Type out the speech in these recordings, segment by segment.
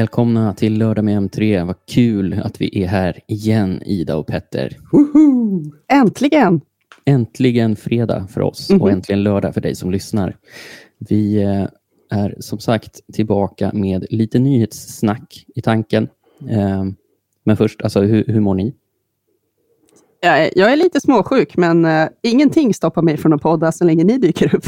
Välkomna till Lördag med M3. Vad kul att vi är här igen, Ida och Petter. Woho! Äntligen! Äntligen fredag för oss Mhm. och äntligen lördag för dig som lyssnar. Vi eh, är som sagt tillbaka med lite nyhetssnack i tanken. Eh, Men först, alltså, hur, hur mår ni? Jag är, jag är lite småsjuk, men eh, ingenting stoppar mig från att podda så länge ni dyker upp.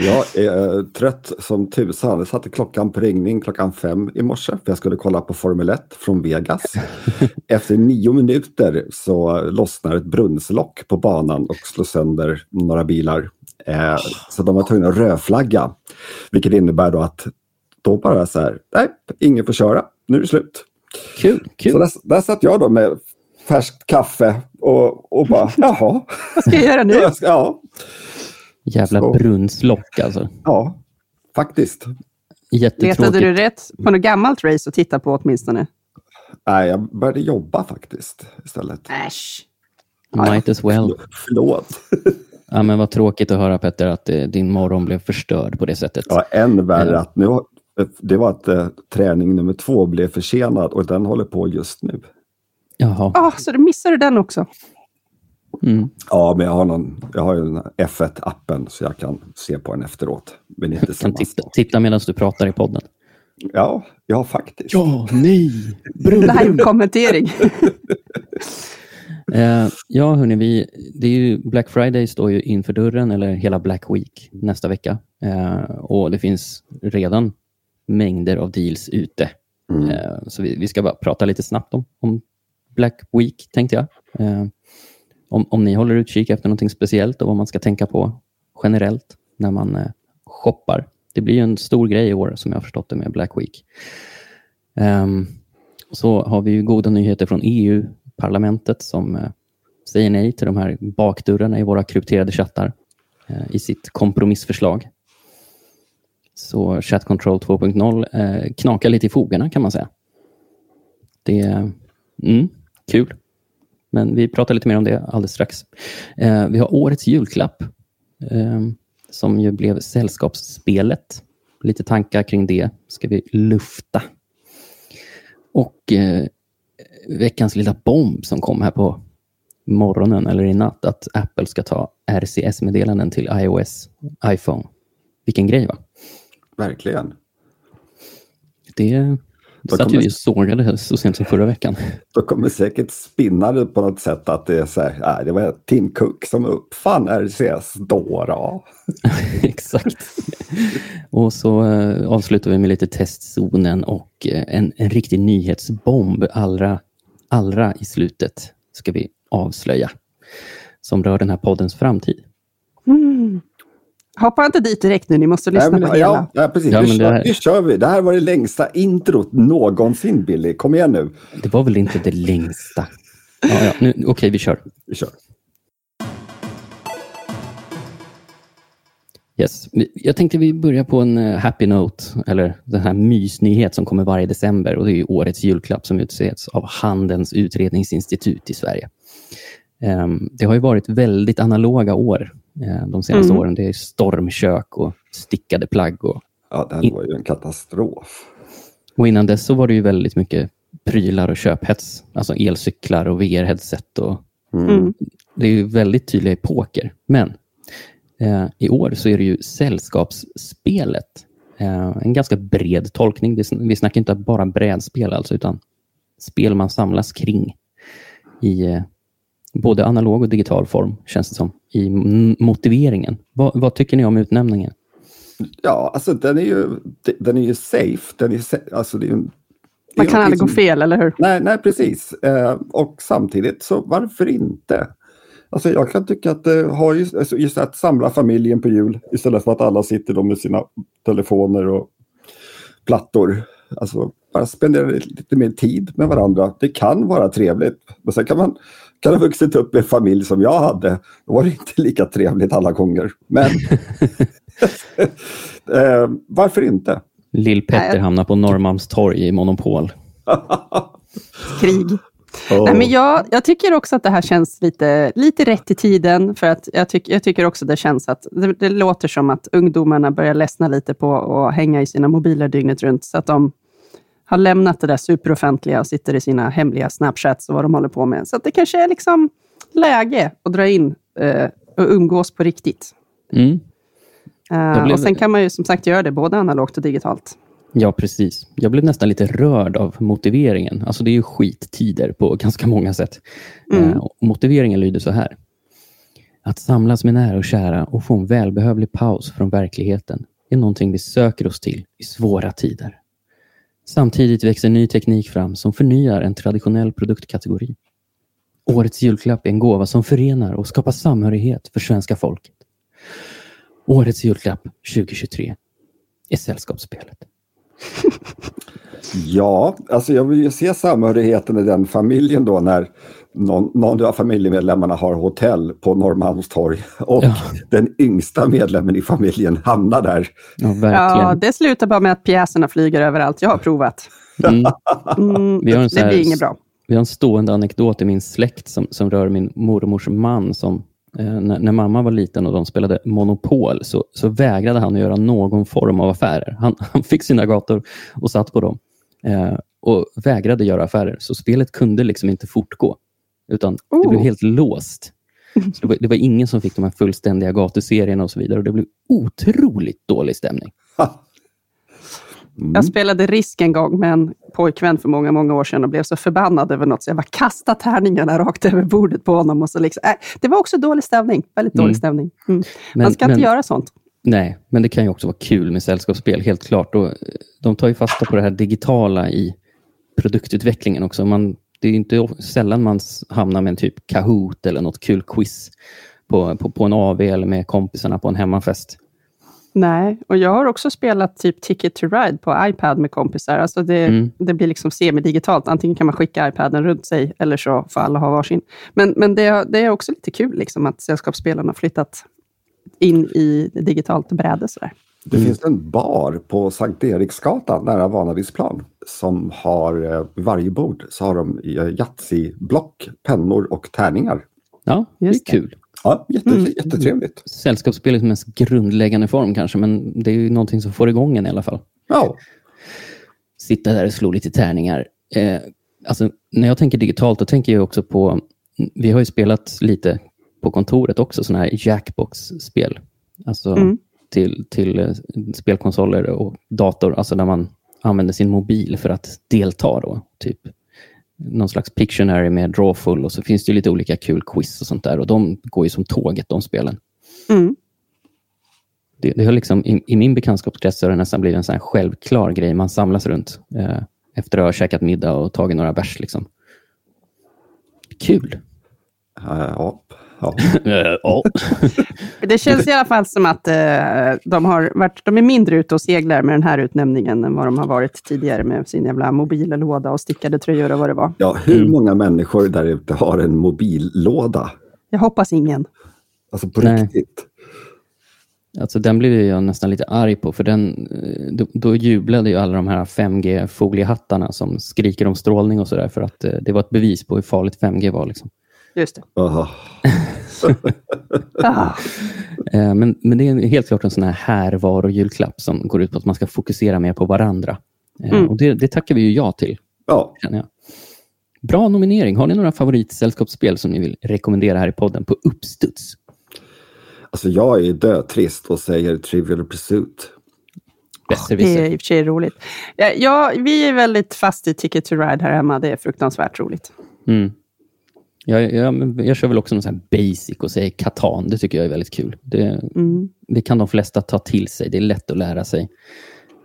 Jag är eh, trött som tusan. Jag satte klockan på ringning klockan fem i morse för jag skulle kolla på Formel 1 från Vegas. Efter nio minuter så lossnar ett brunnslock på banan och slår sönder några bilar. Eh, så de var tvungna att rödflagga. Vilket innebär då att då bara så här, nej, ingen får köra, nu är det slut. Kul, kul. Så där, där satt jag då med färskt kaffe och, och bara, jaha. Vad ska jag göra nu? Ja, Jävla så. brunnslock alltså. ja, faktiskt. Jättetråkigt. Letade du rätt på något gammalt race att titta på åtminstone? Nej, jag började jobba faktiskt istället. Äsch. Might as well. Förlåt. Ja, men vad tråkigt att höra Petter att eh, din morgon blev förstörd på det sättet. Ja, än värre Ja. att nu, har- det var att eh, träning nummer två blev försenad och den håller på just nu. Jaha. Ah, så du missade den också. Mm. Ja, men jag har, någon, jag har ju den här F1-appen så jag kan se på den efteråt. Men inte Kan samma titta, titta medan du pratar i podden. Ja, ja faktiskt. Ja, nej. Live-kommentering. Eh, ja, hörni, vi, det är ju Black Friday står ju inför dörren, eller hela Black Week nästa vecka. Eh, och det finns redan mängder av deals ute. Mm. Eh, så vi, vi ska bara prata lite snabbt om, om Black Week, tänkte jag. Om, om ni håller utkik efter någonting speciellt och vad man ska tänka på generellt när man eh, shoppar. Det blir ju en stor grej i år, som jag har förstått det, med Black Week. Um, så har vi ju goda nyheter från EU-parlamentet som eh, säger nej till de här bakdörrarna i våra krypterade chattar eh, i sitt kompromissförslag. Så Chat Control 2.0 eh, knakar lite i fogarna kan man säga. Det är mm, kul. Men vi pratar lite mer om det alldeles strax. Eh, vi har årets julklapp eh, som ju blev Sällskapsspelet. Lite tankar kring det ska vi lufta. Och eh, veckans lilla bomb som kom här på morgonen eller i natt att Apple ska ta RCS-meddelanden till iOS, iPhone. Vilken grej va? Verkligen. Det Då satt ju kommer- vi och sågade så sent som förra veckan. Då kommer säkert spinna det på något sätt att det är så här, nej, det var Tim Cook som uppfann RCS då. då. Exakt. Och så eh, avslutar vi med lite testzonen och eh, en, en riktig nyhetsbomb allra, allra i slutet ska vi avslöja. Som rör den här poddens framtid. Mm. Hoppa inte dit direkt nu, ni måste lyssna Nej, men, på hela. ja, ja, precis. Ja, nu, kör, här- nu kör vi. Det här var det längsta introt någonsin, Billy. Kom igen nu. Det var väl inte det längsta? Ja, ja, nu, okej, vi kör. Vi kör. Yes. Jag tänkte vi börjar på en eh, happy note, eller den här mysnyhet som kommer varje december. Och Det är ju årets julklapp som utses av Handelns utredningsinstitut i Sverige. Ehm, Det har ju varit väldigt analoga år de senaste Mm. åren. Det är stormkök och stickade plagg. Och, Ja, den var ju en katastrof. och innan dess så var det ju väldigt mycket prylar och köphets. Alltså elcyklar och VR-headset. Och, Mm. Mm. det är ju väldigt tydliga epoker. Men eh, i år så är det ju sällskapsspelet. Eh, en ganska bred tolkning. Det, vi snackar inte bara brädspel alltså, utan spel man samlas kring i eh, både analog och digital form, känns det som, i motiveringen. Vad, vad tycker ni om utnämningen? Ja, alltså den är ju, den är ju safe. Den är, alltså, det är ju, Man kan aldrig gå någonting som- fel, eller hur? Nej, nej precis. Eh, och samtidigt, så varför inte? Alltså jag kan tycka att det har ju, alltså just att samla familjen på jul istället för att alla sitter då med sina telefoner och plattor. Alltså bara spendera lite mer tid med varandra. Det kan vara trevligt. Men sen kan man kan ha vuxit upp i en familj som jag hade. Då var det inte lika trevligt alla gånger. Men eh, varför inte? Lill-Petter Nej. hamnar på Norrmalmstorg i Monopol. Krig. Åh. Nej, men jag, jag tycker också att det här känns lite, lite rätt i tiden. För att jag, tyck, jag tycker också det känns att det, det låter som att ungdomarna börjar ledsna lite på att hänga i sina mobiler dygnet runt. Så att de, har lämnat det där superoffentliga och sitter i sina hemliga Snapchats och vad de håller på med. Så det kanske är liksom läge att dra in eh, och umgås på riktigt. Mm. Blev- Och sen kan man ju som sagt göra det både analogt och digitalt. Ja, precis. Jag blev nästan lite rörd av motiveringen. Alltså det är ju skittider på ganska många sätt. Mm. Eh, och motiveringen lyder så här. Att samlas med nära och kära och få en välbehövlig paus från verkligheten är någonting vi söker oss till i svåra tider. Samtidigt växer ny teknik fram som förnyar en traditionell produktkategori. Årets julklapp är en gåva som förenar och skapar samhörighet för svenska folket. Årets julklapp 2023 är Sällskapsspelet. Ja, alltså jag vill ju se samhörigheten i den familjen då när någon, någon av familjemedlemmarna har hotell på Norrmalmstorg och Ja. den yngsta medlemmen i familjen hamnar där. Ja, Ja, det slutar bara med att pjäserna flyger överallt. Jag har provat. Mm. Mm, Vi har en det här- blir inget bra. Vi har en stående anekdot i min släkt som, som rör min mormors man. Som, eh, när, när mamma var liten och de spelade Monopol så, så vägrade han att göra någon form av affärer. Han, han fick sina gator och satt på dem eh, och vägrade göra affärer. Så spelet kunde liksom inte fortgå. Utan det Oh. blev helt låst. Det, var, det var ingen som fick de här fullständiga gatuserierna och så vidare. Och det blev otroligt dålig stämning. Mm. Jag spelade Risk en gång med en pojkvän för många, många år sedan och blev så förbannad över något så jag bara kastade tärningarna rakt över bordet på honom. Och så liksom, äh, det var också dålig stämning. Väldigt dålig Mm. stämning. Mm. Men- Man ska men- inte göra sånt. Nej, men det kan ju också vara kul med sällskapsspel, helt klart. Och eh, de tar ju fasta på det här digitala i produktutvecklingen också. Man, det är inte sällan man hamnar med en typ Kahoot eller något kul quiz på, på, på en AV eller med kompisarna på en hemmafest. Nej, och jag har också spelat typ Ticket to Ride på iPad med kompisar. Alltså det, Mm. det blir liksom semidigitalt. Antingen kan man skicka iPaden runt sig eller så får alla ha varsin. Men, men det, det är också lite kul liksom, att sällskapsspelarna har flyttat in i digitalt bräde. Sådär. Det Mm. finns en bar på Sankt Eriksgatan nära Vanavisplan som har eh, varje bord så har de eh, Yatzy-block, pennor och tärningar. Ja, det är Just det. kul. Ja, jätte, Mm. jättetrevligt. Sällskapsspelets mest grundläggande form kanske, men det är ju någonting som får igång en i alla fall. Ja, sitta där och slå lite tärningar. Eh, alltså, när jag tänker digitalt, då tänker jag också på... Vi har ju spelat lite på kontoret också, sådana här Jackbox-spel. Alltså Mm. Till, till eh, spelkonsoler och dator, alltså där man använder sin mobil för att delta. Då, typ någon slags Pictionary med Drawful och så finns det ju lite olika kul quiz och sånt där. Och de går ju som tåget, de spelen. Mm. Det, det har liksom, i, I min bekantskapskrets har det nästan blivit en sån här självklar grej man samlas runt eh, efter att ha käkat middag och tagit några bärs. Liksom. Kul! Ja, ja. ja. Det känns i alla fall som att eh, de, har varit, de är mindre ute och seglar med den här utnämningen än vad de har varit tidigare med sin jävla mobillåda och stickade tröjor och vad det var. ja, hur Mm. många människor där ute har en mobillåda? Jag hoppas ingen. Alltså på Nej. riktigt. Alltså, den blev jag nästan lite arg på, för den, eh, då, då jublade ju alla de här 5G-foliehattarna som skriker om strålning och sådär, för att eh, det var ett bevis på hur farligt 5G var. Liksom. Just det. Aha. Ah, Eh, men, men det är helt klart en sån här härvaro-julklapp som går ut på att man ska fokusera mer på varandra. Eh, Mm. och det, det tackar vi ju ja till. Ja, känner jag. Bra nominering. Har ni några favoritsällskapsspel som ni vill rekommendera här i podden på uppstuds? alltså jag är dötrist och säger Trivial Pursuit. det är i och för sig roligt. Ja, ja, vi är väldigt fast i Ticket to Ride här hemma. Det är fruktansvärt roligt. Mm. Jag, jag, men jag kör väl också någon sån här basic och säger Katan. Det tycker jag är väldigt kul. Det, Mm. det kan de flesta ta till sig. Det är lätt att lära sig.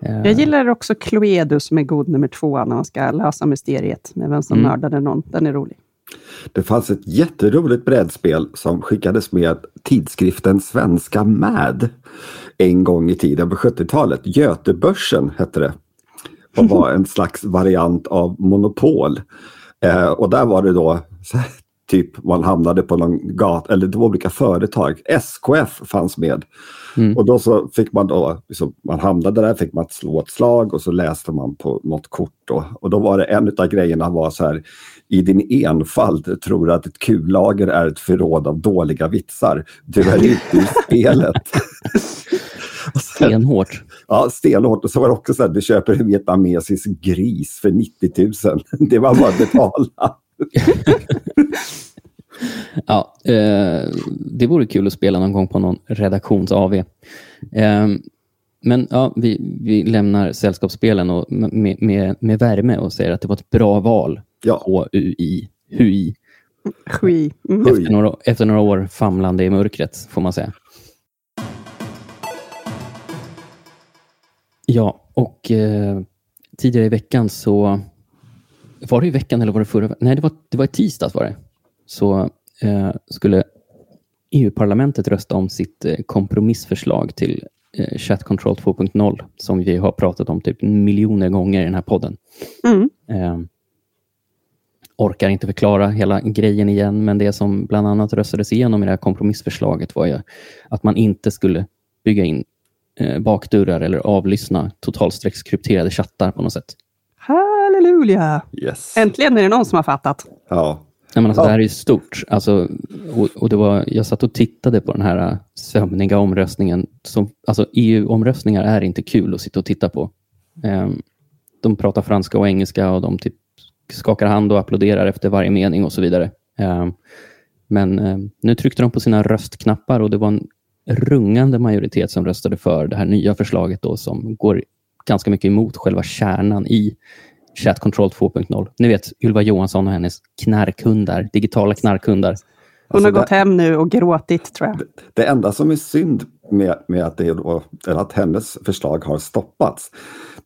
Eh, Jag gillar också Cluedo som är god nummer två när man ska lösa mysteriet med vem som Mm. mördade någon. Den är rolig. Det fanns ett jätteroligt brädspel som skickades med tidskriften Svenska Mad en gång i tiden på 70-talet. Götebörsen hette det och var en slags variant av Monopol. Eh, och där var det då typ man hamnade på någon gata, eller det var olika företag. SKF fanns med. Mm. Och då så fick man då, liksom, man hamnade där, fick man slå ett slag och så läste man på något kort. Då. Och då var det en av grejerna var så här, i din enfald tror du att ett kullager är ett förråd av dåliga vitsar. Du är ute i spelet. stenhårt. Ja, stenhårt. Och så var det också så här, du köper en vietnamesisk gris för 90 000. Det var bara att betala. Ja, eh, det vore kul att spela någon gång på någon redaktions-AV. Eh, men ja, vi, vi lämnar sällskapsspelen och med, med, med värme och säger att det var ett bra val. Ja. H-U-I. Hui. Hui. Mm. Efter några, efter några år famlande i mörkret, får man säga. Ja, och eh, tidigare i veckan så... Var det i veckan eller var det förra? Nej, det var, det var i tisdags var det. Så eh, skulle EU-parlamentet rösta om sitt eh, kompromissförslag till eh, Chat Control 2.0 som vi har pratat om typ miljoner gånger i den här podden. Mm. Eh, orkar inte förklara hela grejen igen, men det som bland annat röstades igenom i det här kompromissförslaget var ju att man inte skulle bygga in eh, bakdörrar eller avlyssna totalstreckskrypterade chattar på något sätt. Halleluja! Yes. Äntligen är det någon som har fattat. Ja. Nej, men alltså, Ja. Det här är ju stort. Alltså, och, och det var, jag satt och tittade på den här äh, sömniga omröstningen. Som, alltså, EU-omröstningar är inte kul att sitta och titta på. Ehm, de pratar franska och engelska och de typ skakar hand och applåderar efter varje mening och så vidare. Ehm, men ehm, nu tryckte de på sina röstknappar och det var en rungande majoritet som röstade för det här nya förslaget då, som går ganska mycket emot själva kärnan i Chat Control 2.0. Ni vet Ylva Johansson och hennes knarkhundar, digitala knarkhundar. Hon Alltså, har gått det- hem nu och gråtit, tror jag. Det enda som är synd med, med att, det är då, att hennes förslag har stoppats,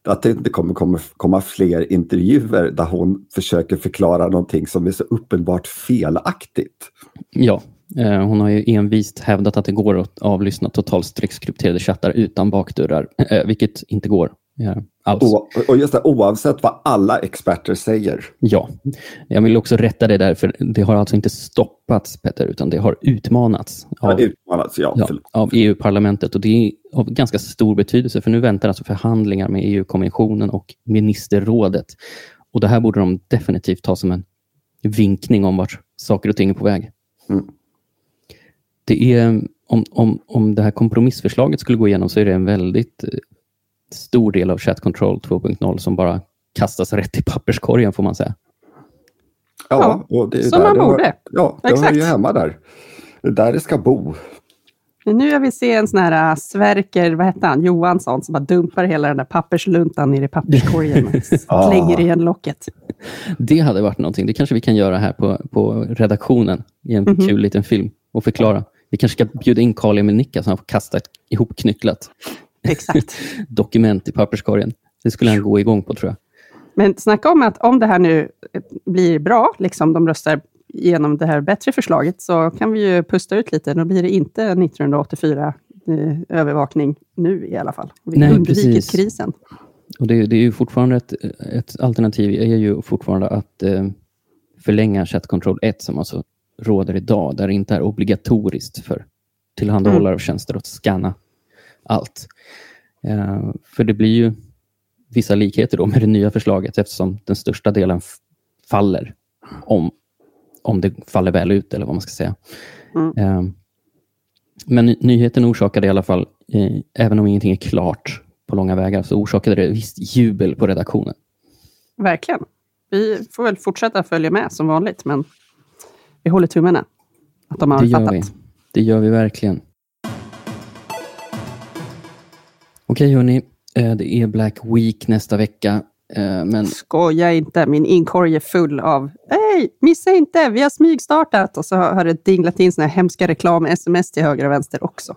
att det inte kommer komma, komma fler intervjuer där hon försöker förklara någonting som är så uppenbart felaktigt. Ja, eh, hon har ju envist hävdat att det går att avlyssna totalstreckskrypterade chattar utan bakdörrar, eh, vilket inte går alls. O, och just det, oavsett vad alla experter säger. Ja, jag vill också rätta det där, för det har alltså inte stoppats, Petter, utan det har utmanats av, utmanats, ja. ja, av EU-parlamentet. Och det är av ganska stor betydelse, för nu väntar alltså förhandlingar med EU-kommissionen och ministerrådet. Och det här borde de definitivt ta som en vinkning om vart saker och ting är på väg. Mm. Det är, om, om, om det här kompromissförslaget skulle gå igenom så är det en väldigt eh, stor del av Chat Control 2.0 som bara kastas rätt i papperskorgen, får man säga. Ja, och det är som där man det hör- borde. Ja, det hör Exakt. ju hemma där. Det är där det ska bo. Men nu jag vill se en sån här äh, Sverker, vad hette han, Johansson, som bara dumpar hela den där pappersluntan ner i papperskorgen och slänger igen locket. Det hade varit någonting. Det kanske vi kan göra här på, på redaktionen i en Mhm. kul liten film och förklara. Vi kanske ska bjuda in Carl Emil Nicka så han får kasta ett ihopknycklat Exakt. dokument i papperskorgen. Det skulle han gå igång på tror jag. Men snacka om att om det här nu blir bra, liksom de röstar igenom det här bättre förslaget, så kan vi ju pusta ut lite. Då blir det inte 1984 eh, övervakning nu i alla fall. Vi Nej, undvikit precis. krisen. Och det, det är ju fortfarande ett, ett alternativ är ju fortfarande att eh, förlänga Chat Control 1 som alltså råder idag, där det inte är obligatoriskt för tillhandahållare av tjänster att scanna allt. Eh, för det blir ju vissa likheter då med det nya förslaget eftersom den största delen faller om, om det faller väl ut eller vad man ska säga. Mm. Eh, men ny- nyheten orsakade i alla fall, eh, även om ingenting är klart på långa vägar, så orsakade det visst jubel på redaktionen. Verkligen. Vi får väl fortsätta följa med som vanligt, men vi håller tummarna. Att de har Det gör fattat. vi. Det gör vi verkligen. Okej hörni, eh, det är Black Week nästa vecka. eh, Men Skoja inte, min inkorg är full av Hej, missa inte, vi har smygstartat. Och så har det dinglat in såna här hemska reklam-sms till höger och vänster också.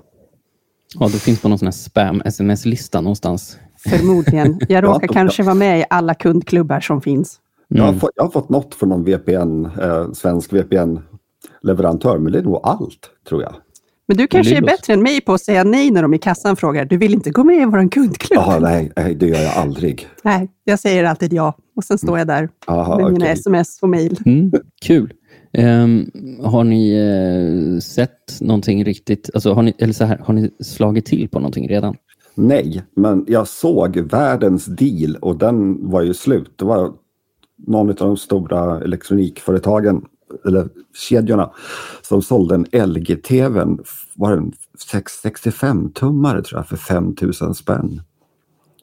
ja, det finns på någon sån här spam-sms-lista någonstans. Förmodligen. Jag råkar Ja, kanske vara med i alla kundklubbar som finns. Jag, har Mm. fått, jag har fått något från någon VPN, eh, svensk VPN-leverantör, men det är nog allt, tror jag. Men du kanske är bättre än mig på att säga nej när de i kassan frågar, du vill inte gå med i vår kundklubb? Jaha, nej, nej, det gör jag aldrig. Nej, jag säger alltid ja. Och sen står jag där Aha, med mina okej. sms och mejl. Mm, kul. Ehm, har ni eh, sett någonting riktigt, alltså har ni, eller så här, har ni slagit till på någonting redan? Nej, men jag såg världens deal och den var ju slut. Det var någon av de stora elektronikföretagen eller kedjorna, som sålde en LG-TV, var den 65-tummare tror jag, för 5000 spänn.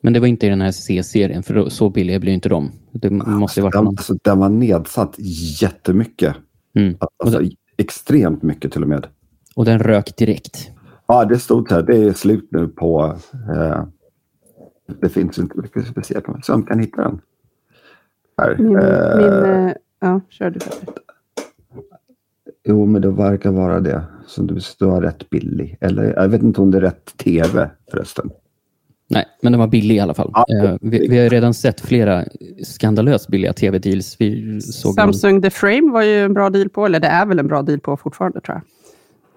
Men det var inte i den här C-serien, för så billiga blir inte de. Det måste ju varit den, alltså, den var nedsatt jättemycket. Mm. Alltså, extremt mycket till och med. Och den rök direkt. Ja, det stod här, det är slut nu på... Eh, det finns inte, se om jag kan hitta den. Här. Min, eh, min, eh, ja, kör du. Petter. Jo, men det verkar vara det. Så du, du har rätt billig. Eller jag vet inte om det är rätt tv förresten. Nej, men den var billig i alla fall. Ja, Eh, vi, vi har redan sett flera skandalöst billiga tv-deals. Vi såg någon- Samsung The Frame var ju en bra deal på, eller det är väl en bra deal på fortfarande tror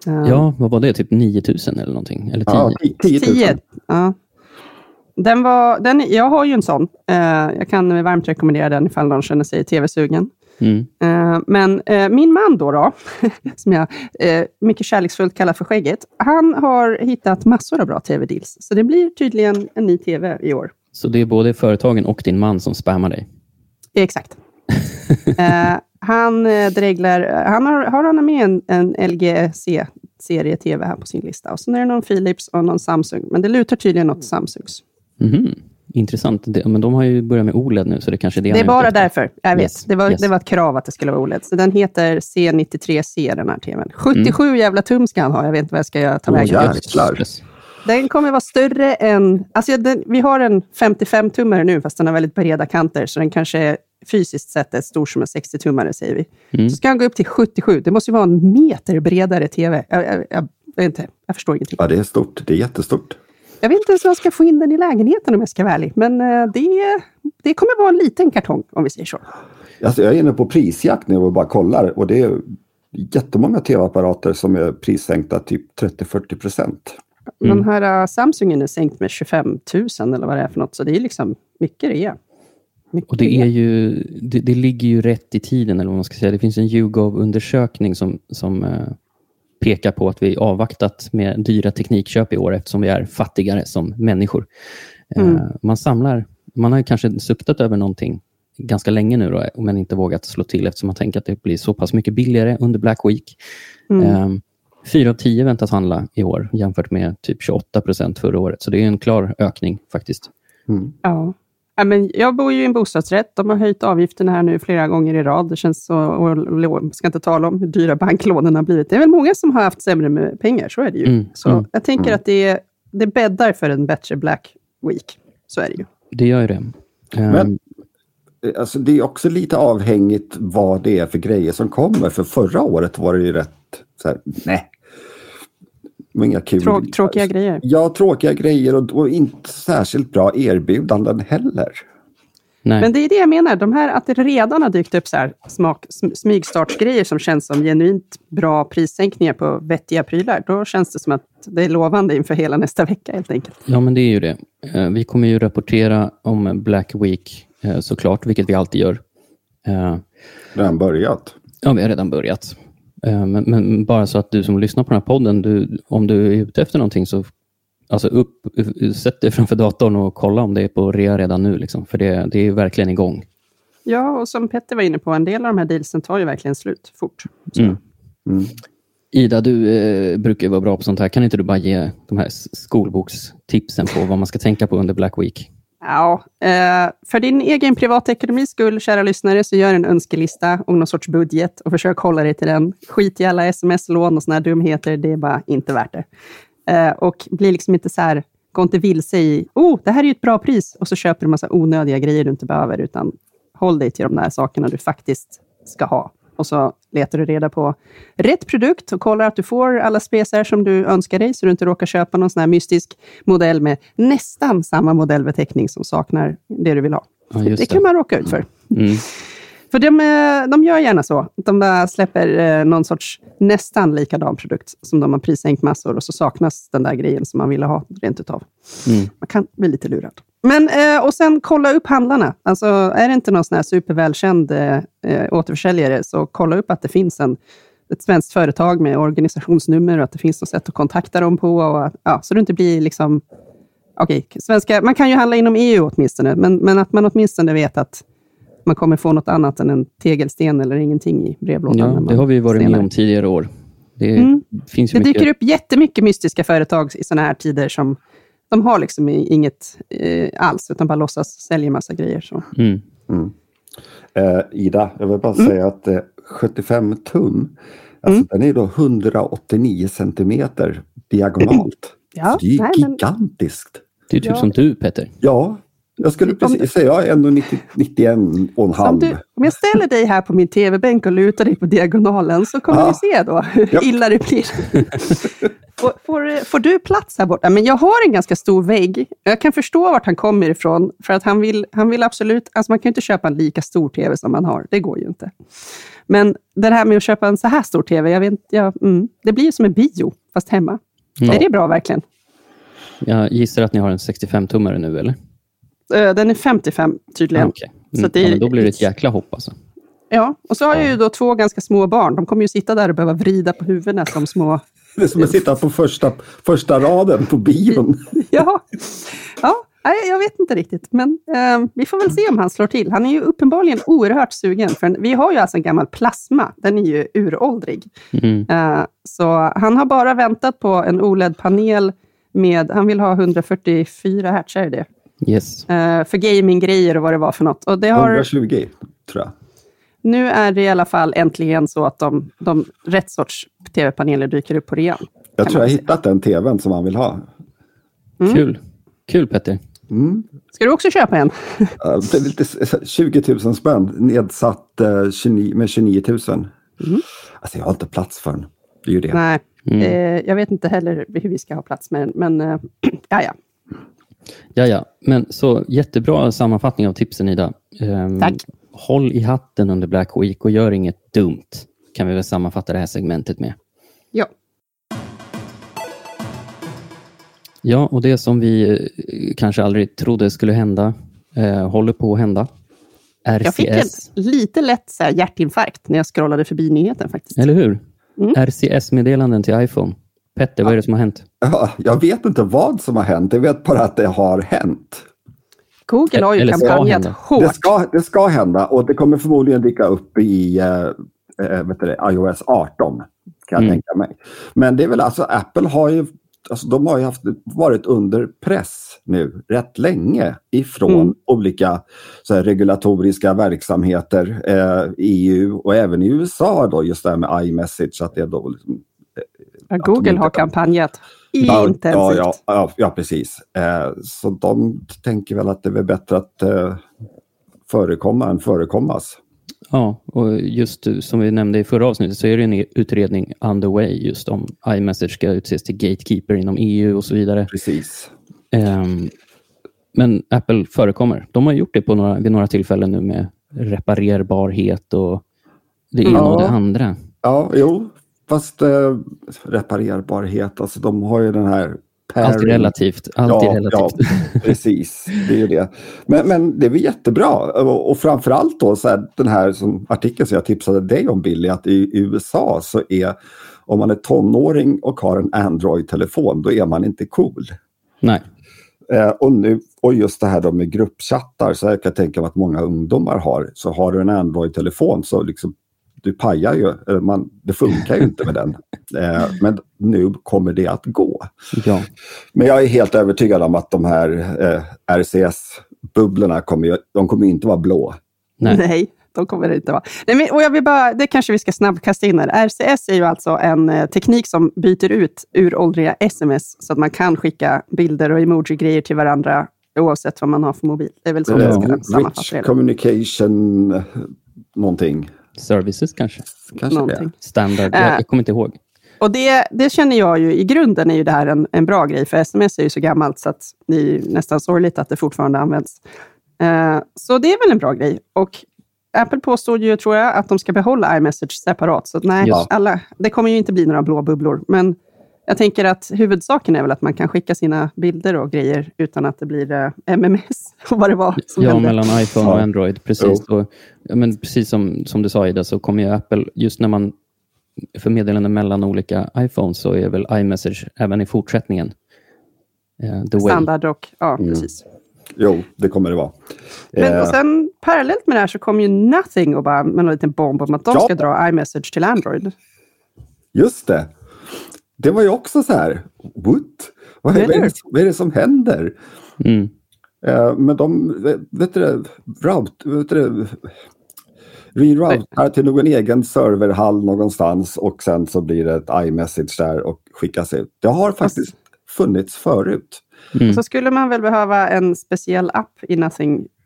jag. Eh, Ja, vad var det? Typ 9000 eller någonting? Eller 10? Ja, 10 000. 10. Ja. Den var, den, jag har ju en sån. Eh, jag kan varmt rekommendera den ifall någon känner sig tv-sugen. Mm. Eh, men eh, min man då, då som jag eh, mycket kärleksfullt kallar för Skägget, han har hittat massor av bra tv-deals. Så det blir tydligen en ny tv i år. Så det är både företagen och din man som spammar dig? Exakt. han dreglar, han har, har han med en, en LG-C-serie TV här på sin lista. Och sen är det någon Philips och någon Samsung. Men det lutar tydligen åt Samsungs. Mhm. Intressant. Det, men de har ju börjat med OLED nu, så det kanske är det Det är bara därför. Jag vet. Yes, Det, var, yes. det var ett krav att det skulle vara OLED. Så den heter C93C, den här TVn. 77 Mm. jävla tum ska han ha. Jag vet inte vad jag ska göra- ta Åh, vägen. Yes. Den kommer vara större än... Alltså den, vi har en 55-tummare nu, fast den har väldigt breda kanter, så den kanske är fysiskt sett är stor som en 60-tummare, säger vi. Mm. Så ska han gå upp till 77. Det måste ju vara en meter bredare TV. Jag, jag, jag, jag, vet inte, jag förstår ingenting. Ja, det är stort. Det är jättestort. Jag vet inte ens hur jag ska få in den i lägenheten om jag ska vara ärlig, men eh, det, det kommer vara en liten kartong, om vi säger så. Alltså, jag är inne på prisjakt nu och bara kollar och det är jättemånga tv-apparater som är prissänkta typ 30-40 procent. Mm. Den här uh, Samsungen är sänkt med 25 000 eller vad det är för något, så det är liksom mycket rea. Mycket Och det, är ju, det, det ligger ju rätt i tiden, eller vad man ska säga. Det finns en YouGov-undersökning som, som eh, pekar på att vi avvaktat med dyra teknikköp i år eftersom vi är fattigare som människor. Eh, Mm. Man samlar, man har ju kanske suktat över någonting ganska länge nu, då, men inte vågat slå till eftersom man tänker att det blir så pass mycket billigare under Black Week. Mm. Eh, Fyra av tio väntas handla i år jämfört med typ 28 procent förra året. Så det är en klar ökning faktiskt. Mm. Ja. Ja, men jag bor ju i en bostadsrätt. De har höjt avgifterna här nu flera gånger i rad. Det känns så, och ska inte tala om hur dyra banklånen har blivit. Det är väl många som har haft sämre med pengar, så är det ju. Mm, Så mm. jag tänker att det, det bäddar för en bättre Black Week. Så är det ju. Det gör ju det. Eh, Men alltså, det är också lite avhängigt vad det är för grejer som kommer. För förra året var det ju rätt så här, nej. Var Inga kul. Trå, tråkiga grejer. Ja, tråkiga grejer och, och inte särskilt bra erbjudanden heller. nej. Men det är det jag menar, de här, att det redan har dykt upp så här smak, sm- smygstartsgrejer som känns som genuint bra prissänkningar på vettiga prylar. Då känns det som att det är lovande inför hela nästa vecka helt enkelt. Ja, men det är ju det. Eh, Vi kommer ju rapportera om Black Week eh, såklart, vilket vi alltid gör. Eh, Redan börjat. Ja, vi har redan börjat. Eh, Men, men bara så att du som lyssnar på den här podden, du, om du är ute efter någonting så alltså upp, sätt dig framför datorn och kolla om det är på rea redan nu. Liksom, för det, det är verkligen igång. Ja, och som Petter var inne på, en del av de här dealsen tar ju verkligen slut fort. Mm. Mm. Ida, du eh, brukar ju vara bra på sånt här. Kan inte du bara ge de här skolbokstipsen på vad man ska tänka på under Black Week? Ja, eh, för din egen privatekonomis skull, kära lyssnare, så gör en önskelista och någon sorts budget och försök hålla dig till den. Skit i alla sms-lån och såna här dumheter, det är bara inte värt det. Eh, och bli liksom inte så här, gå inte vilse i, oh, det här är ju ett bra pris, och så köper du en massa onödiga grejer du inte behöver, utan håll dig till de där sakerna du faktiskt ska ha. Och så letar du reda på rätt produkt och kollar att du får alla spesar som du önskar dig, så du inte råkar köpa någon sån här mystisk modell med nästan samma modellbeteckning som saknar det du vill ha. Ja, just det kan man råka ut för. Mm. För de, eh, de gör gärna så. De släpper eh, någon sorts nästan likadan produkt som de har prissänkt massor och så saknas den där grejen som man ville ha rent utav. Mm. Man kan bli lite lurad. Men, eh, och sen kolla upp handlarna. Alltså, är det inte någon sån här supervälkänd eh, eh, återförsäljare, så kolla upp att det finns en, ett svenskt företag med organisationsnummer och att det finns något sätt att kontakta dem på. Och, att- ja, så det inte blir liksom... Okej, svenska, man kan ju handla inom EU åtminstone, men, men att man åtminstone vet att man kommer få något annat än en tegelsten eller ingenting i brevlådan. Ja, det har vi varit med senare. om tidigare år. Det Mm. finns Det mycket... dyker upp jättemycket mystiska företag i sådana här tider som de har liksom inget eh, alls, utan bara låtsas sälja massa grejer. Så. Mm. Eh, Ida, jag vill bara Mm. säga att eh, 75 tum, alltså den är då 189 centimeter diagonalt. Ja, Så det är ju nej, men- gigantiskt. Det är typ Ja. som du, Peter. Ja, jag skulle Om precis säga jag är ändå 90, 91 och en Om, halv. du, om jag ställer dig här på min tv-bänk och lutar dig på diagonalen så kommer Ja. vi se då hur illa det blir. får, får, får du plats här borta? Men jag har en ganska stor vägg. Jag kan förstå vart han kommer ifrån. För att han vill, han vill absolut... Alltså man kan ju inte köpa en lika stor tv som man har. Det går ju inte. Men det här med att köpa en så här stor tv, jag vet, jag, mm, det blir ju som en bio, fast hemma. Mm. Är det bra verkligen? Jag gissar att ni har en 65-tummare nu, eller? Eh, Den är 55 tydligen. Okej. Så Mm. det ja, är- men då blir det ett jäkla hopp alltså. Ja, och så har jag ju då två ganska små barn. De kommer ju sitta där och behöva vrida på huvudena som små... Det är som att sitta på första, första raden på bion. Ja, ja nej, jag vet inte riktigt. Men eh, vi får väl se om han slår till. Han är ju uppenbarligen oerhört sugen. För vi har ju alltså en gammal plasma. Den är ju uråldrig. Mm. Eh, så han har bara väntat på en OLED-panel med... Han vill ha 144 hertz, är det det? Yes. Eh, för gaminggrejer och vad det var för något. Och det har, 120 tror jag. nu är det i alla fall äntligen så att de, de rätt sorts tv-paneler dyker upp på rean. Jag tror man jag säga. hittat den tvn som han vill ha. Mm. Kul. Kul, Petter. Mm. Ska du också köpa en? Ja, Det är lite, s- 20 000 spänn nedsatt eh, 29, med 29 000. Alltså jag har inte plats för den. Det är ju det. Nej, Mm. eh, jag vet inte heller hur vi ska ha plats med den, men eh, ja, ja. Ja, ja. Men så jättebra sammanfattning av tipsen, Ida. Ehm, Tack. Håll i hatten under Black Week och gör inget dumt. Kan vi väl sammanfatta det här segmentet med. ja. Ja, och det som vi eh, kanske aldrig trodde skulle hända eh, håller på att hända. Jag fick en RCS, lite lätt så här, hjärtinfarkt när jag scrollade förbi nyheten faktiskt. eller hur? Mm. RCS-meddelanden till iPhone. Petter, vad är det som har hänt? Ja, jag vet inte vad som har hänt. Jag vet bara att det har hänt. Google har ju Eller kampanjat hårt. Det ska, det ska hända och det kommer förmodligen dyka upp i eh, eh, vet du iOS 18. Kan jag Mm. tänka mig. Men det är väl alltså Apple har ju Alltså de har ju haft, varit under press nu rätt länge ifrån Mm. olika så här, regulatoriska verksamheter, eh, EU och även i USA då just det här med iMessage. Att det då liksom, Ja, Google har kampanjat Ja, intensivt. ja, ja, ja, ja, precis. Eh, så de tänker väl att det är bättre att eh, förekomma än förekommas. Ja, och just eh, som vi nämnde i förra avsnittet så är det en utredning underway just om iMessage ska utses till gatekeeper inom EU och så vidare. Precis. Ehm, men Apple förekommer. De har gjort det på några, vid några tillfällen nu med reparerbarhet och det ena och det andra. Ja, jo, fast eh, reparerbarhet, alltså de har ju den här pairing. relativt. Allt är Ja, relativt. ja, precis. Det är ju det. Men, men det är väl jättebra. Och, och framförallt då så här, den här som artikeln som jag tipsade dig om Billy, att i USA så är om man är tonåring och har en Android-telefon, då är man inte cool. Nej. Eh, och, nu, och just det här då med gruppchattar, så jag kan tänka mig att många ungdomar har. Så har du en Android-telefon så liksom, du pajar ju, man, det funkar ju inte med den. Eh, men nu kommer det att gå. Ja. Men jag är helt övertygad om att de här eh, RCS-bubblorna kommer, ju- de kommer inte vara blå. Nej. Nej, de kommer det inte vara. Nej, men, och jag vill bara, det kanske vi ska snabbt kasta in här. RCS är ju alltså en eh, teknik som byter ut uråldriga sms så att man kan skicka bilder och emoji-grejer till varandra oavsett vad man har för mobil. Det är väl så vi Eh, ska sammanfatta Rich det. communication eh, någonting. Services kanske. Kanske Någonting. det. Standard. Jag, jag kommer inte ihåg. Och det, det känner jag ju, i grunden är ju det här en, en bra grej, för sms är ju så gammalt så att det är ju nästan sorgligt att det fortfarande används. Eh, så det är väl en bra grej. Och Apple påstod ju, tror jag, att de ska behålla iMessage separat. Så att nej, Ja. alla, det kommer ju inte bli några blå bubblor. Men jag tänker att huvudsaken är väl att man kan skicka sina bilder och grejer utan att det blir eh, MMS och vad det var som Ja, hände. mellan iPhone och. Android. Precis. Och, ja, men precis som, som du sa Ida, så kommer ju Apple, just när man för meddelanden mellan olika iPhones, så är väl iMessage även i fortsättningen eh, the way. Standard och, ja, Mm. precis. Jo, det kommer det vara. Men Eh, och sen parallellt med det här så kom ju Nothing och bara med en liten bomb om att de Ja. ska dra iMessage till Android. Just det. Det var ju också så här, what? Vad är, det, vad är det som händer? Mm. Eh, men de, vet du det, route, vet du det, reroutar till någon egen serverhall någonstans och sen så blir det ett iMessage där och skickas ut. Det har faktiskt funnits förut. Mm. Så skulle man väl behöva en speciell app i Nothing-telefonen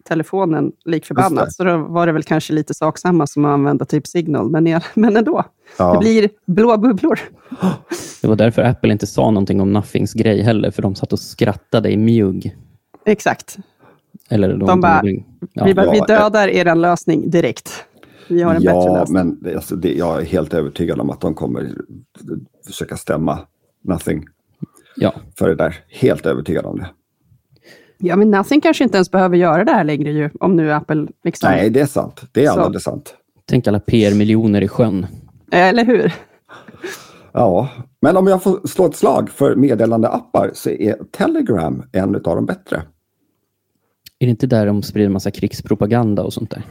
lik Just förbannat. det. Så då var det väl kanske lite sak samma som att använda typ Signal. Men, men ändå, Ja. det blir blå bubblor. Det var därför Apple inte sa någonting om Nothings grej heller, för de satt och skrattade i mjugg. Exakt. Eller de, De bara, ja, vi, bara, vi dödar er lösning direkt. Vi har en bättre Ja, lösning. men det, alltså det, jag är helt övertygad om att de kommer försöka stämma Nothing ja. för det där. Helt övertygad om det. Ja, men Nothing kanske inte ens behöver göra det här längre ju, om nu Apple liksom... Nej, det är sant. Det är Så. alldeles sant. Tänk alla PR-miljoner i sjön. Eller hur? Ja, men om jag får slå ett slag för meddelandeappar så är Telegram en av de bättre. Är det inte där de sprider massa krigspropaganda och sånt där?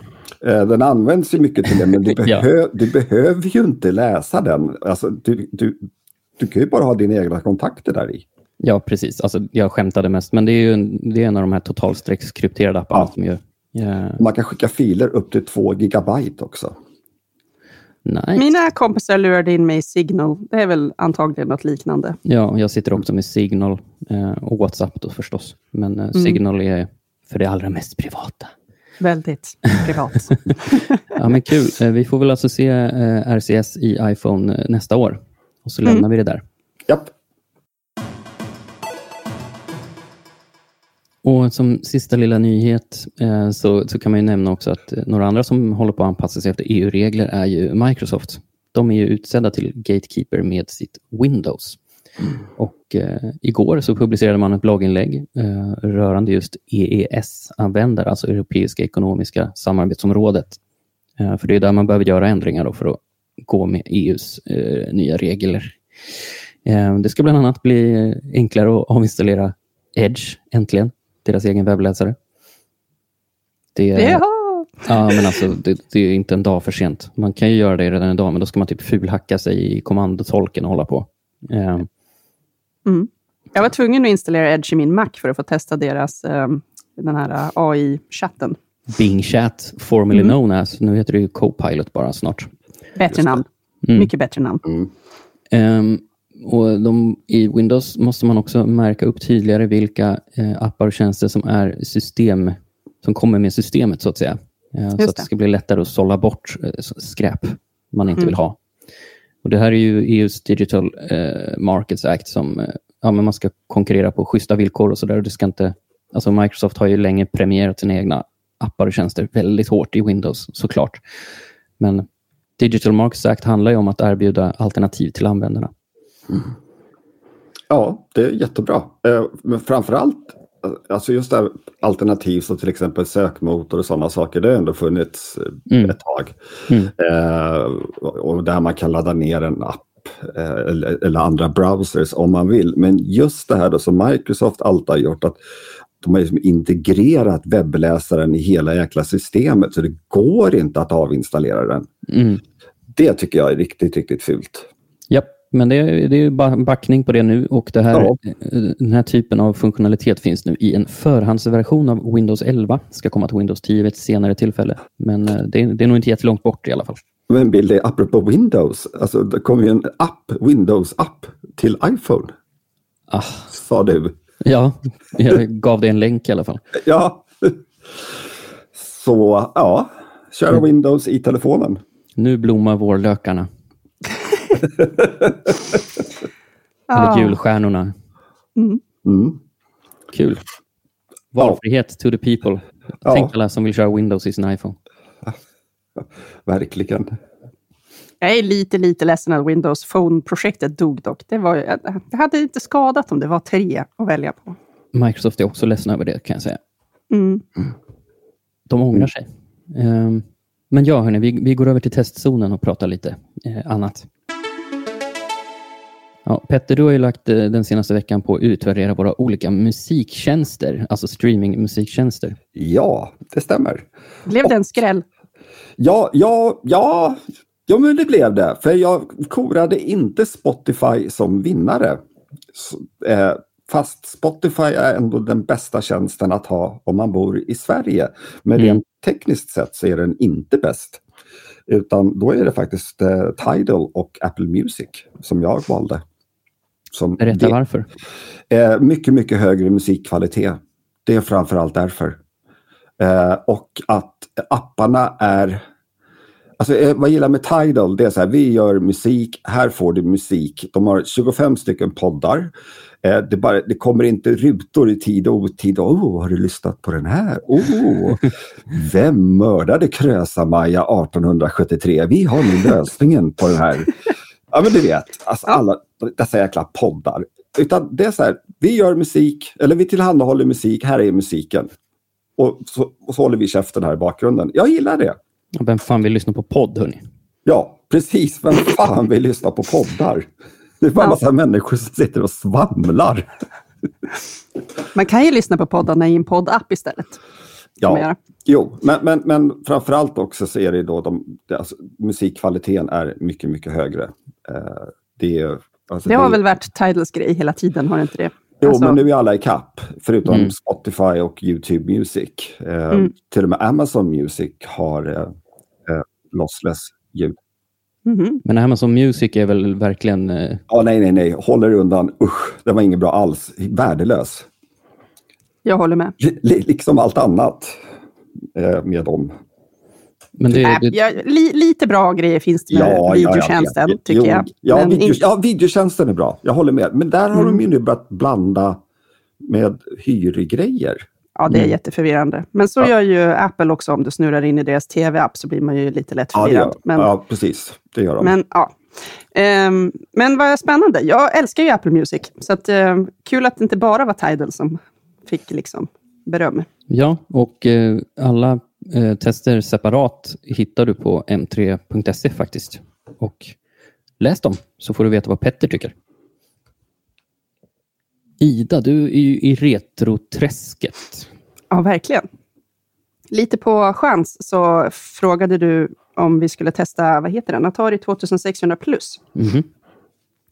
Eh, Den används ju mycket till det, men du, Ja. behö, du behöver ju inte läsa den. Alltså, du, du, du kan ju bara ha dina egna kontakter där i. Ja, precis. Alltså, jag skämtade mest, men det är ju en, det är en av de här totalstreckskrypterade apparna Ja. som gör... Ja, Man kan skicka filer upp till två gigabyte också. nice. Mina kompisar lurade in mig i Signal. Det är väl antagligen något liknande. Ja, jag sitter också med Signal eh, och WhatsApp då förstås. Men eh, Signal är för det allra mest privata. Väldigt privat. Ja, men kul. Eh, vi får väl alltså se eh, RCS i iPhone eh, nästa år. Och så lämnar vi det där. Japp. Och som sista lilla nyhet eh, så, så kan man ju nämna också att eh, några andra som håller på att anpassa sig efter EU-regler är ju Microsoft. De är ju utsedda till Gatekeeper med sitt Windows. Och eh, igår så publicerade man ett blogginlägg eh, rörande just EES-användare, alltså Europeiska ekonomiska samarbetsområdet. Eh, för det är där man behöver göra ändringar då för att gå med EUs eh, nya regler. Eh, det ska bland annat bli enklare att avinstallera Edge, äntligen, deras egen webbläsare. Det, Jaha! Ja, men alltså, det, det är inte en dag för sent. Man kan ju göra det redan idag, men då ska man typ fulhacka sig i kommandotolken och hålla på. Eh, Mm. Jag var tvungen att installera Edge i min Mac för att få testa deras ehm, den här eh, AI-chatten. Bing Chat, formerly known as. Nu heter det ju Copilot bara snart. Bättre namn. Mm. Mycket bättre namn. Ehm, och de, I Windows måste man också märka upp tydligare vilka eh, appar och tjänster som är system som kommer med systemet, så att säga. Eh, så att det ska bli lättare att sålla bort eh, skräp man inte vill ha. Och Det här är ju EUs Digital eh, Markets Act som eh, ja, men man ska konkurrera på schyssta villkor och sådär. Alltså Microsoft har ju länge premierat sina egna appar och tjänster väldigt hårt i Windows, såklart. Men Digital Markets Act handlar ju om att erbjuda alternativ till användarna. Ja, det är jättebra. Eh, Men framförallt, alltså just det här alternativ som till exempel sökmotor och sådana saker, det har ändå funnits eh, Mm. ett tag. Mm. Eh, och där man kan ladda ner en app eh, eller, eller andra browsers om man vill. Men just det här då som Microsoft alltid har gjort, att de har liksom integrerat webbläsaren i hela jäkla systemet så det går inte att avinstallera den. Mm. Det tycker jag är riktigt, riktigt fult. Men det, är- det är ju bara backning på det nu och det här, Ja. eh, den här typen av funktionalitet finns nu i en förhandsversion av Windows 11. Ska komma till Windows 10 vid ett senare tillfälle. Men eh, det, är- det är nog inte jättelångt bort i alla fall. Men Billy, apropå Windows, alltså det kom ju en app, Windows-app till iPhone, Ah, sa du. ja, jag gav dig en länk i alla fall. Ja. Så ja, köra Windows i telefonen. Nu blommar vårlökarna, Ja. eller julstjärnorna. Mm. Kul. Valfrihet to the people. Ja. Tänk alla som vill köra Windows i sin iPhone. Verkligen. Jag är lite, lite ledsen att Windows Phone-projektet dog dock. Det, var, det hade inte skadat om det var tre att välja på. Microsoft är också ledsna över det kan jag säga. Mm. De ångrar sig. Ehm, men ja, hörni, vi, vi går över till testzonen och pratar lite eh, annat. Ja, Petter, du har ju lagt eh, den senaste veckan på att utvärdera våra olika musiktjänster, alltså streamingmusiktjänster. Ja, det stämmer. Blev det en skräll? Ja, ja, ja, ja, men det blev det. För jag korade inte Spotify som vinnare. Så, eh, fast Spotify är ändå den bästa tjänsten att ha om man bor i Sverige. Men Mm. rent tekniskt sett så är den inte bäst. Utan då är det faktiskt eh, Tidal och Apple Music som jag valde. Som Berätta det- varför. Eh, mycket, mycket högre musikkvalitet. Det är framförallt därför. Eh, och att apparna är... Alltså, eh, vad jag gillar med Tidal, det är så här, vi gör musik, här får du musik. De har 25 stycken poddar. Eh, det, bara, det kommer inte rutor i tid och otid. Oh, har du lyssnat på den här? Oh, vem mördade Krösa-Maja 1873? Vi har nu lösningen på den här. Ja, men du vet, alltså alla dessa jäkla poddar. Utan det är så här, vi gör musik, eller vi tillhandahåller musik, här är musiken. Och så, och så håller vi käften här i bakgrunden. Jag gillar det. Vem fan vill lyssna på podd, hörni? Ja, precis. Vem fan vill lyssna på poddar? Det är bara en massa människor som sitter och svamlar. Man kan ju lyssna på poddarna i en poddapp istället. Ja, jo, men, men, men framförallt också så är det då de, alltså, musikkvaliteten är mycket, mycket högre. Eh, det, alltså, Det har det- väl varit Tidals grej hela tiden, har det inte det? Jo, Alltså, men nu är alla i kapp, förutom Mm. Spotify och YouTube Music. Eh, Mm. Till och med Amazon Music har eh, eh, lossless ljud. mhm. Men Amazon Music är väl verkligen... Eh, Ja, nej, nej, nej, håller undan. Usch, det var inget bra alls. Värdelös. Jag håller med. Li- liksom allt annat eh, med dem. Men det, Äh, det, ja, li, lite bra grejer finns det med videotjänsten, vet. tycker Jo, jag. Ja, Men video, in- ja, videotjänsten är bra. Jag håller med. Men där har Mm. de ju nu börjat blanda med hyrgrejer. ja, det är Mm. jätteförvirrande. Men så Ja. gör ju Apple också. Om du snurrar in i deras tv-app så blir man ju lite lätt Ja, det förvirrad. men, ja, precis. Det gör de. men, ja. Ehm, men vad spännande. Jag älskar ju Apple Music. Så att, ehm, kul att det inte bara var Tidal som fick liksom beröm. ja, och eh, alla eh, tester separat hittar du på m3.se faktiskt. Och läs dem, så får du veta vad Petter tycker. Ida, du är ju i retroträsket. Ja, verkligen. Lite på chans så frågade du om vi skulle testa, vad heter den, Atari 2600 plus. Mhm.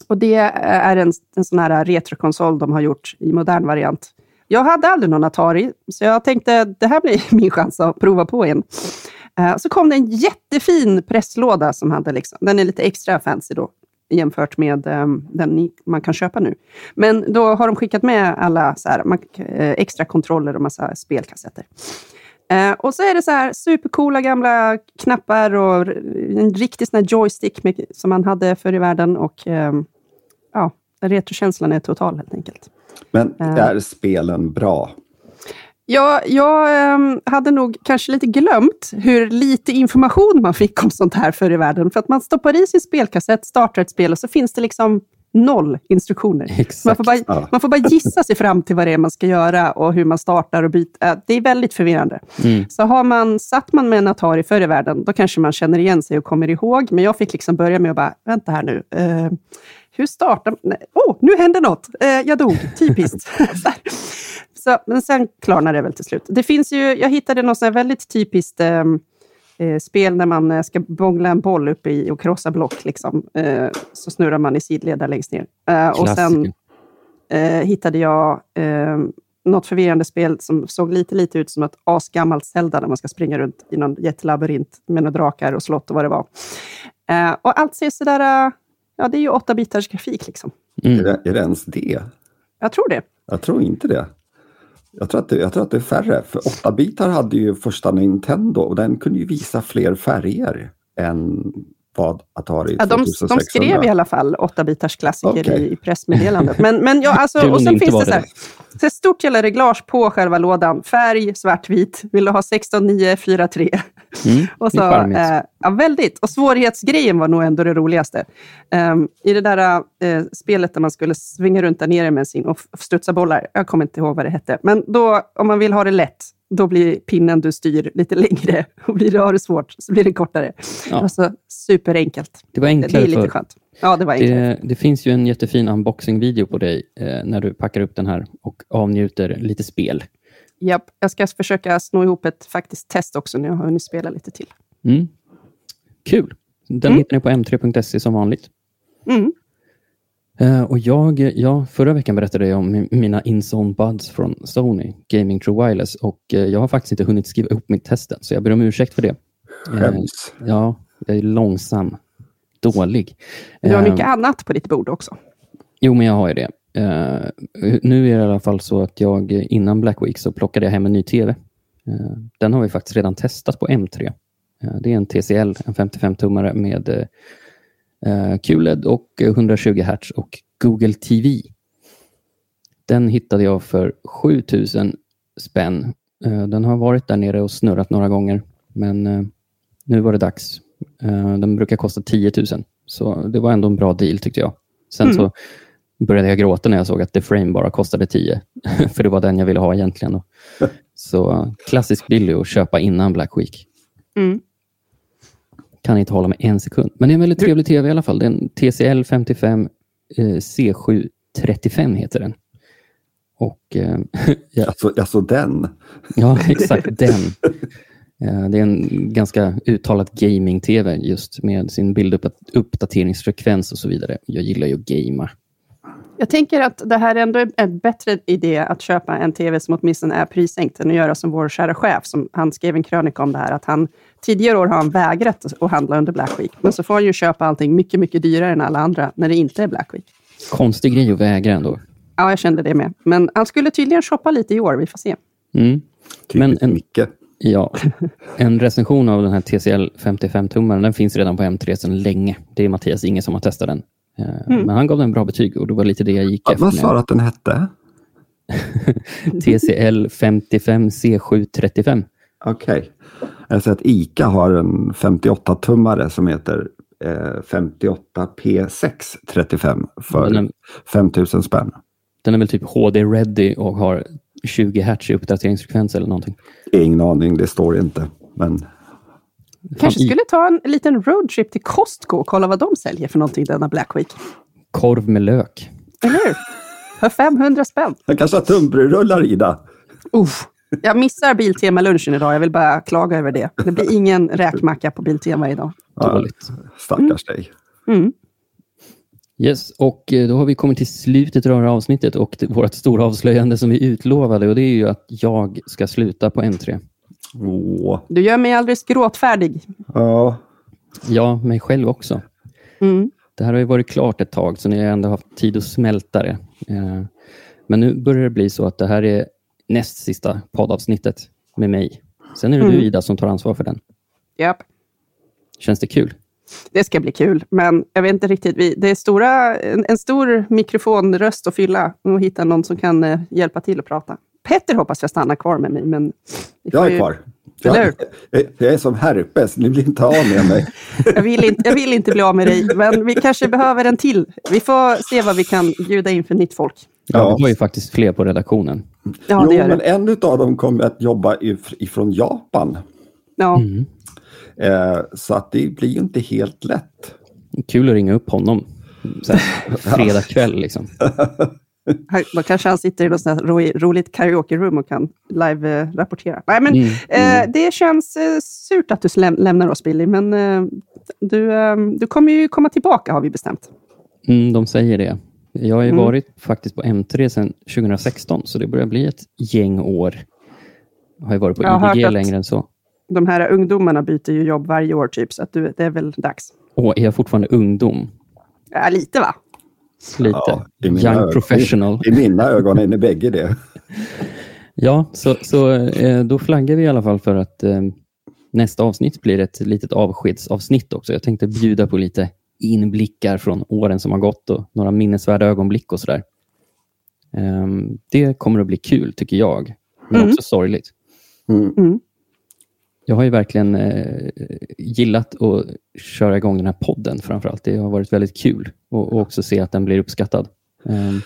Och det är en, en sån här retrokonsol de har gjort i modern variant. Jag hade aldrig någon Atari, så jag tänkte det här blir min chans att prova på en. Eh, så kom det en jättefin presslåda som hade, liksom, den är lite extra fancy då, jämfört med ehm, den man kan köpa nu. Men då har de skickat med alla så här, man, eh, extra kontroller och massa spelkassetter. Eh, och så är det så här supercoola gamla knappar och en riktig sån här joystick med, som man hade förr i världen. Och ehm, ja, retrokänslan är total helt enkelt. Men är spelen bra? Ja, jag ehm, hade nog kanske lite glömt hur lite information man fick om sånt här förr i världen. För att man stoppar i sin spelkassett, startar ett spel och så finns det liksom noll instruktioner. Exakt. Man får, bara, Ja. man får bara gissa sig fram till vad det är man ska göra och hur man startar och byter. Äh, Det är väldigt förvirrande. Mm. Så har man, satt man med en Atari förr i världen, då kanske man känner igen sig och kommer ihåg. Men jag fick liksom börja med att bara, vänta här nu. Eh, hur startar man? Åh, oh, nu hände något! Eh, jag dog, typiskt. Så men sen klarnar det väl till slut. Det finns ju, jag hittade något väldigt typiskt eh, eh, spel när man eh, ska bångla en boll upp i och krossa block. Liksom. Eh, så snurrar man i sidled där längst ner. Eh, och sen eh, hittade jag eh, något förvirrande spel som såg lite, lite ut som ett asgammalt Zelda när man ska springa runt i någon jättelabyrint med några drakar och slott och vad det var. Eh, och allt ser sådär, ja det är ju åtta bitars grafik liksom. Är, Mm. det, är det ens det? Jag tror det. Jag tror inte det. Jag tror, att det, jag tror att det är färre. För 8-bitar hade ju första Nintendo och den kunde ju visa fler färger än vad Atari Ja, de, 2600. de skrev i alla fall åtta bitars klassiker Okej. i, i pressmeddelandet. Men, men ja, alltså, och sen finns det så här, så stort jävla reglage på själva lådan. Färg, svartvit. Vill du ha 16, 9, 4, 3? Mm, Och det så, eh, ja, väldigt. Och svårighetsgrejen var nog ändå det roligaste. Ehm, I det där eh, spelet där man skulle svinga runt där nere med sin och studsa bollar. Jag kommer inte ihåg vad det hette. Men då, om man vill ha det lätt, då blir pinnen du styr lite längre. Och blir det, har det svårt så blir det kortare. Ja. Alltså superenkelt. det var Det, det enklare är lite skönt. Ja, det var enklare. Det, det finns ju en jättefin unboxing-video på dig eh, när du packar upp den här och avnjuter lite spel. Japp, jag ska försöka sno ihop ett faktiskt test också när jag har hunnit spela lite till. Mm. Kul. Den Mm. hittar ni på m3.se som vanligt. Mm. Eh, och jag, ja, förra veckan berättade jag om mi- mina InZone Buds från Sony, Gaming True Wireless, och eh, jag har faktiskt inte hunnit skriva ihop mitt testen, så jag ber om ursäkt för det. Eh, Skäms. ja, jag är långsam, dålig. Du har mycket annat på ditt bord också. Jo, men jag har ju det. Eh, nu är det i alla fall så att jag innan Black Week så plockade jag hem en ny TV. Eh, den har vi faktiskt redan testat på M3. Eh, det är en TCL, en 55-tummare med QLED och eh, 120 Hz och Google TV. Den hittade jag för 7000 spänn. Den har varit där nere och snurrat några gånger, men nu var det dags. Den brukar kosta 10 000, så det var ändå en bra deal tyckte jag. Sen Mm. så började jag gråta när jag såg att The Frame bara kostade 10, för det var den jag ville ha egentligen. Då. Så klassisk billig att köpa innan Black Week. Mm. Kan inte hålla med en sekund. Men det är en väldigt Du- trevlig TV i alla fall. Det är en TCL 55 eh, C735 heter den. Och eh, ja, Alltså, alltså den. Ja, exakt den. Eh, Det är en ganska uttalad gaming-tv just med sin bilduppdateringsfrekvens och så vidare. Jag gillar ju att gamea. Jag tänker att det här ändå är en bättre idé att köpa en TV som åtminstone är prissänkt, än att göra som vår kära chef, som han skrev en krönika om det här, att han tidigare år har han vägrat att- handla under Black Week, men så får han ju köpa allting mycket, mycket dyrare än alla andra när det inte är Black Week. Konstig grej att vägra ändå. Ja, jag kände det med. Men han skulle tydligen shoppa lite i år, vi får se. Mm. Men en- Micke. Ja, en recension av den här TCL 55-tummaren, den finns redan på M3 sedan länge. Det är Mattias Inge som har testat den. Eh, Mm. Men han gav den bra betyg och det var lite det jag gick Ja, efter. Vad sa du att den hette? TCL 55 C735. Okej. Jag ser att ICA har en 58-tummare som heter eh, 58P635 för Den är, 5000 spänn. den är väl typ HD-ready och har 20 Hz i uppdateringsfrekvens eller någonting. Ingen aning, det står inte. Men Kanske skulle ta en liten roadtrip till Costco och kolla vad de säljer för någonting denna Black Week. Korv med lök. Eller hur? För 500 spänn. han kanske har tunnbrödsrullar Ida. Uff. Jag missar Biltema-lunchen idag. Jag vill bara klaga över det. Det blir ingen räkmacka på Biltema idag. Ja, Dåligt. stackars dig. Mm. Yes, och eh, då har vi kommit till slutet av det här avsnittet och vårt stora avslöjande som vi utlovade och det är ju att jag ska sluta på M3. Åh. Du gör mig alldeles gråtfärdig. Ja, Ja, mig själv också. Mm. Det här har ju varit klart ett tag så ni har ändå haft tid att smälta det. Eh, Men nu börjar det bli så att det här är näst sista poddavsnittet med mig. Sen är det Mm. du Ida som tar ansvar för den. Japp. Känns det kul? Det ska bli kul, men jag vet inte riktigt. Vi, det är stora, en, en stor mikrofonröst att fylla och hitta någon som kan eh, hjälpa till att prata. Petter hoppas jag stannar kvar med mig, men... jag är ju- kvar. Jag, jag, jag är som herpes, ni blir inte av med mig. Jag vill, inte, jag vill inte bli av med dig, men vi kanske behöver en till. Vi får se vad vi kan bjuda in för nytt folk. Ja. Ja. Det var ju faktiskt fler på redaktionen. Ja, jo, det gör men en av dem kommer att jobba if- ifrån Japan. Ja. Mm. Eh, så att det blir ju inte helt lätt. Kul att ringa upp honom. Så här, fredag kväll liksom. Då kanske han sitter i något sånt roligt karaoke-room och kan live-rapportera. Nej, men Mm. eh, det känns eh, surt att du läm- lämnar oss, Billy, men eh, du, eh, du kommer ju komma tillbaka, har vi bestämt. Mm, de säger det. Jag har ju Mm. varit faktiskt på M3 sedan 2016, så det börjar bli ett gäng år. Jag har ju varit på IDG att- längre än så. De här ungdomarna byter ju jobb varje år, typ, så att du, det är väl dags. Och är jag fortfarande ungdom? Ja, lite va? Lite. Ja, i mina Young ögon. professional. I mina ögon är ni bägge det. Ja, så, så eh, då flaggar vi i alla fall för att eh, nästa avsnitt blir ett litet avskedsavsnitt också. Jag tänkte bjuda på lite inblickar från åren som har gått och några minnesvärda ögonblick och sådär. Ehm, det kommer att bli kul, tycker jag. Men Mm. också sorgligt. Mm. Mm. Jag har ju verkligen eh, gillat att köra igång den här podden framför allt. Det har varit väldigt kul och, och också se att den blir uppskattad. Um,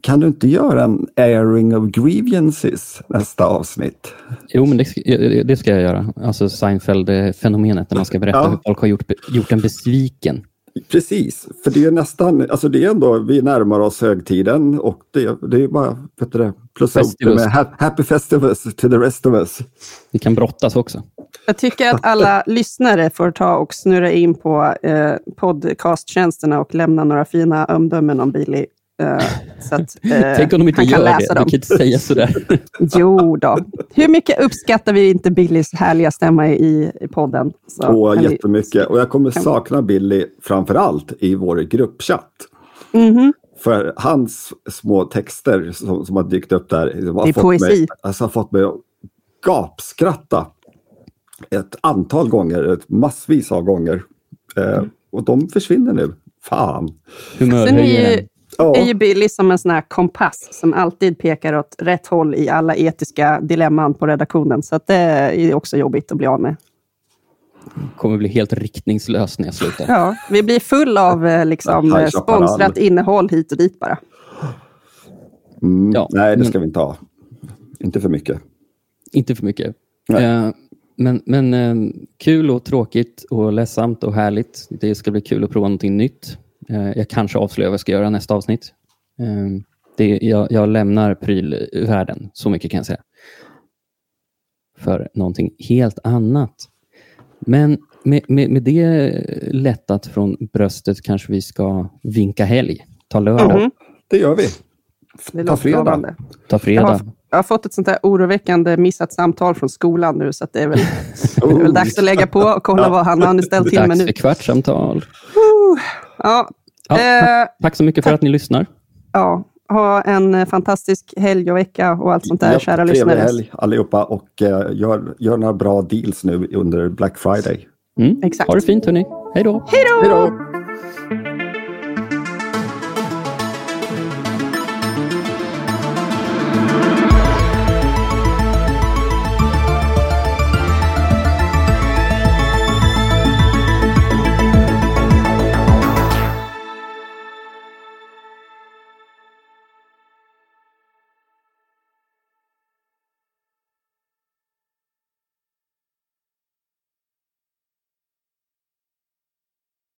kan du inte göra en airing of grievances nästa avsnitt? Jo, men det, det ska jag göra. Alltså Seinfeld-fenomenet när man ska berätta ja. hur folk har gjort, gjort en besviken. Precis, för det är nästan, alltså det är ändå, vi närmar oss högtiden och det, det är bara, vet du det, plus upp med happy festivals to the rest of us. Vi kan brottas också. Jag tycker att alla lyssnare får ta och snurra in på eh, podcasttjänsterna och lämna några fina omdömen om Billy Uh, så att, uh, Tänk om de inte gör det. Dem. Du kan inte säga sådär. jo då. Hur mycket uppskattar vi inte Billys härliga stämma i, i podden? Så, Åh, jättemycket. Och jag kommer sakna Billy framför allt i vår gruppchatt. Mm -hmm. För hans små texter som, som har dykt upp där har, det är fått. Mig, alltså, har fått mig att gapskratta ett antal gånger, ett massvis av gånger. Eh, och de försvinner nu. Fan. Humörhöjaren ja. är ju Billy som en sån här kompass som alltid pekar åt rätt håll i alla etiska dilemman på redaktionen. Så det är också jobbigt att bli av med. kommer bli helt riktningslös när jag slutar. Ja, vi blir full av eh, liksom, sponsrat innehåll hit och dit bara. Mm, ja, nej, det ska men, vi inte ha. Inte för mycket. Inte för mycket. Eh, men men eh, kul och tråkigt och ledsamt och härligt. Det ska bli kul att prova någonting nytt. Eh, jag kanske avslöjar vad jag ska göra nästa avsnitt. Eh, det, jag, jag lämnar prylvärlden, så mycket kan jag säga. För någonting helt annat. Men med, med, med det lättat från bröstet kanske vi ska vinka helg. Ta lördag. Mm. Det gör vi. Ta fredag. Ta fredag. Jag har, fått ett sånt här oroväckande missat samtal från skolan nu, så det är väl, det är väl dags att lägga på och kolla vad han har ställt till med nu. Dags för kvartssamtal. Uh, ja, Ja, eh, tack så mycket för att ni lyssnar. Ja, ha en eh, fantastisk helg och vecka och allt sånt där, ja, kära lyssnare. Trevlig helg allihopa och uh, gör, gör några bra deals nu under Black Friday. Mm. Exakt. Ha det fint hörni. Hej då. Hej då.